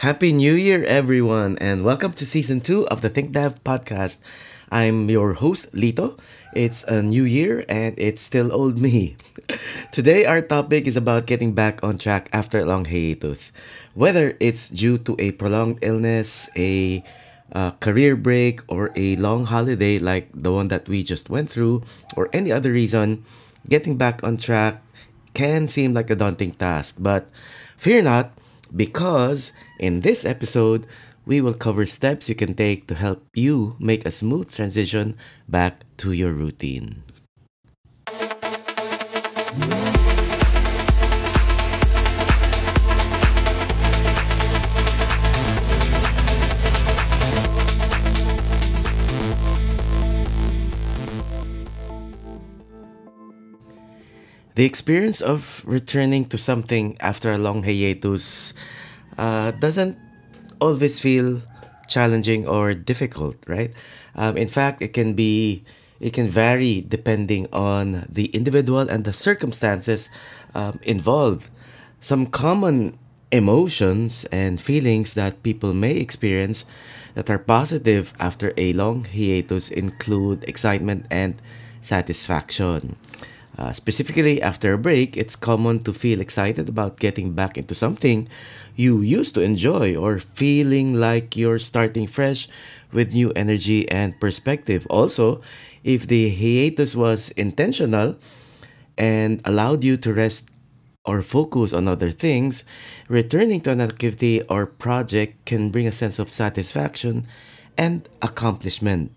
Happy New Year, everyone, and welcome to season two of the thinkdev podcast. I'm your host, Lito. It's a new year and it's still old me. Today, our topic is about getting back on track after a long hiatus. Whether it's due to a prolonged illness, a uh, career break, or a long holiday like the one that we just went through, or any other reason, getting back on track can seem like a daunting task. But fear not, because in this episode, we will cover steps you can take to help you make a smooth transition back to your routine. The experience of returning to something after a long hiatus uh, doesn't always feel challenging or difficult, right? Um, in fact, it can be it can vary depending on the individual and the circumstances um, involved. Some common emotions and feelings that people may experience that are positive after a long hiatus include excitement and satisfaction. Uh, specifically, after a break, it's common to feel excited about getting back into something you used to enjoy or feeling like you're starting fresh with new energy and perspective. Also, if the hiatus was intentional and allowed you to rest or focus on other things, returning to an activity or project can bring a sense of satisfaction and accomplishment.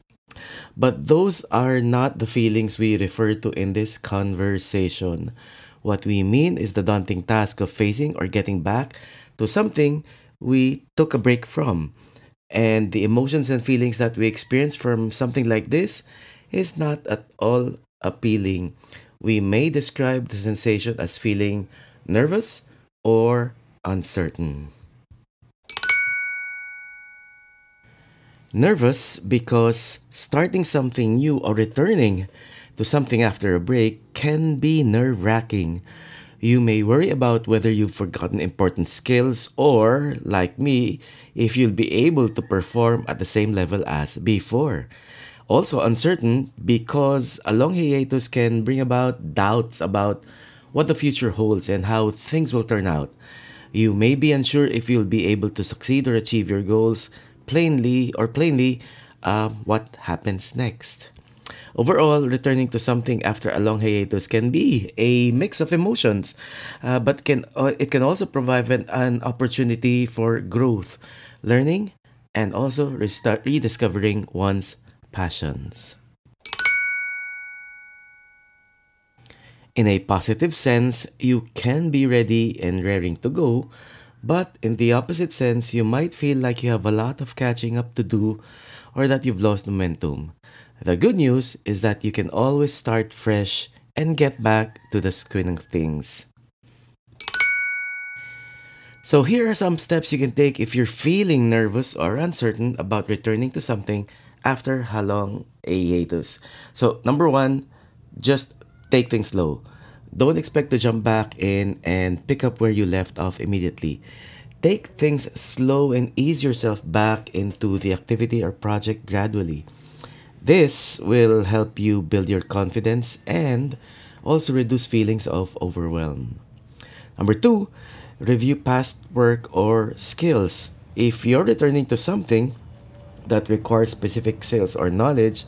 But those are not the feelings we refer to in this conversation. What we mean is the daunting task of facing or getting back to something we took a break from. And the emotions and feelings that we experience from something like this is not at all appealing. We may describe the sensation as feeling nervous or uncertain. Nervous because starting something new or returning to something after a break can be nerve wracking. You may worry about whether you've forgotten important skills or, like me, if you'll be able to perform at the same level as before. Also uncertain because a long hiatus can bring about doubts about what the future holds and how things will turn out. You may be unsure if you'll be able to succeed or achieve your goals plainly or plainly uh, what happens next. Overall, returning to something after a long hiatus can be a mix of emotions, uh, but can uh, it can also provide an, an opportunity for growth, learning, and also restart rediscovering one's passions. In a positive sense, you can be ready and raring to go, but in the opposite sense, you might feel like you have a lot of catching up to do or that you've lost momentum. The good news is that you can always start fresh and get back to the swing of things. So, here are some steps you can take if you're feeling nervous or uncertain about returning to something after a long hiatus. So, number one, just take things slow. Don't expect to jump back in and pick up where you left off immediately. Take things slow and ease yourself back into the activity or project gradually. This will help you build your confidence and also reduce feelings of overwhelm. Number two, review past work or skills. If you're returning to something that requires specific skills or knowledge,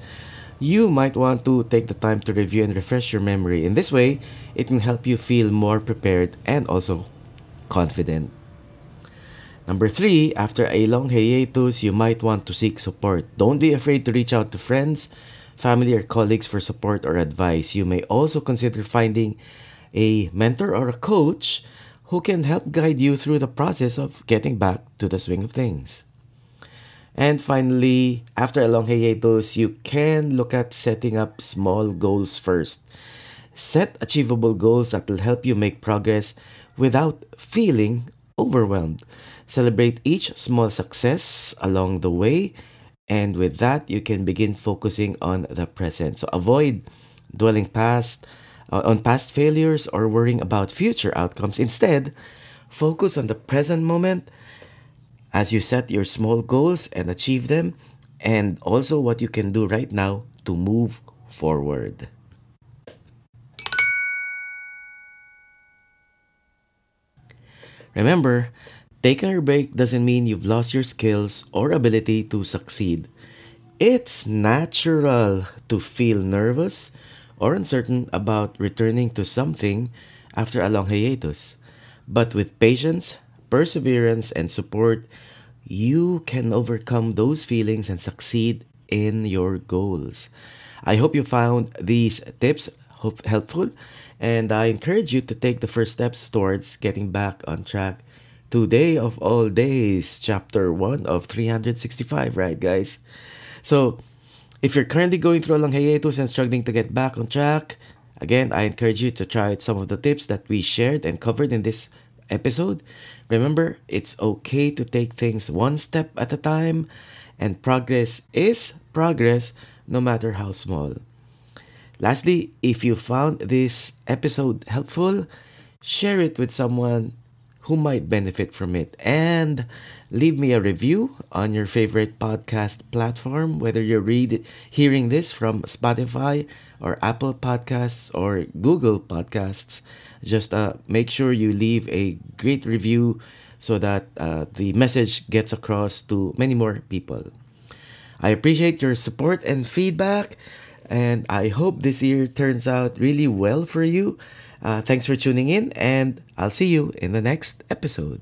you might want to take the time to review and refresh your memory. In this way, it can help you feel more prepared and also confident. Number three, after a long hiatus, you might want to seek support. Don't be afraid to reach out to friends, family, or colleagues for support or advice. You may also consider finding a mentor or a coach who can help guide you through the process of getting back to the swing of things. And finally, after a long hiatus, you can look at setting up small goals first. Set achievable goals that will help you make progress without feeling overwhelmed. Celebrate each small success along the way, and with that, you can begin focusing on the present. So avoid dwelling past uh, on past failures or worrying about future outcomes. Instead, focus on the present moment as you set your small goals and achieve them, and also what you can do right now to move forward. Remember, taking a break doesn't mean you've lost your skills or ability to succeed. It's natural to feel nervous or uncertain about returning to something after a long hiatus. But with patience, perseverance, and support, you can overcome those feelings and succeed in your goals. I hope you found these tips helpful and I encourage you to take the first steps towards getting back on track. Today of all days, chapter 1 of 365, right, guys? So, if you're currently going through a long hiatus and struggling to get back on track, again, I encourage you to try out some of the tips that we shared and covered in this episode. Remember, it's okay to take things one step at a time, and progress is progress no matter how small. Lastly, if you found this episode helpful, share it with someone who might benefit from it and leave me a review on your favorite podcast platform whether you're read, hearing this from Spotify or Apple Podcasts or Google Podcasts just uh, make sure you leave a great review so that uh, the message gets across to many more people. I appreciate your support and feedback. And I hope this year turns out really well for you. Uh, thanks for tuning in, and I'll see you in the next episode.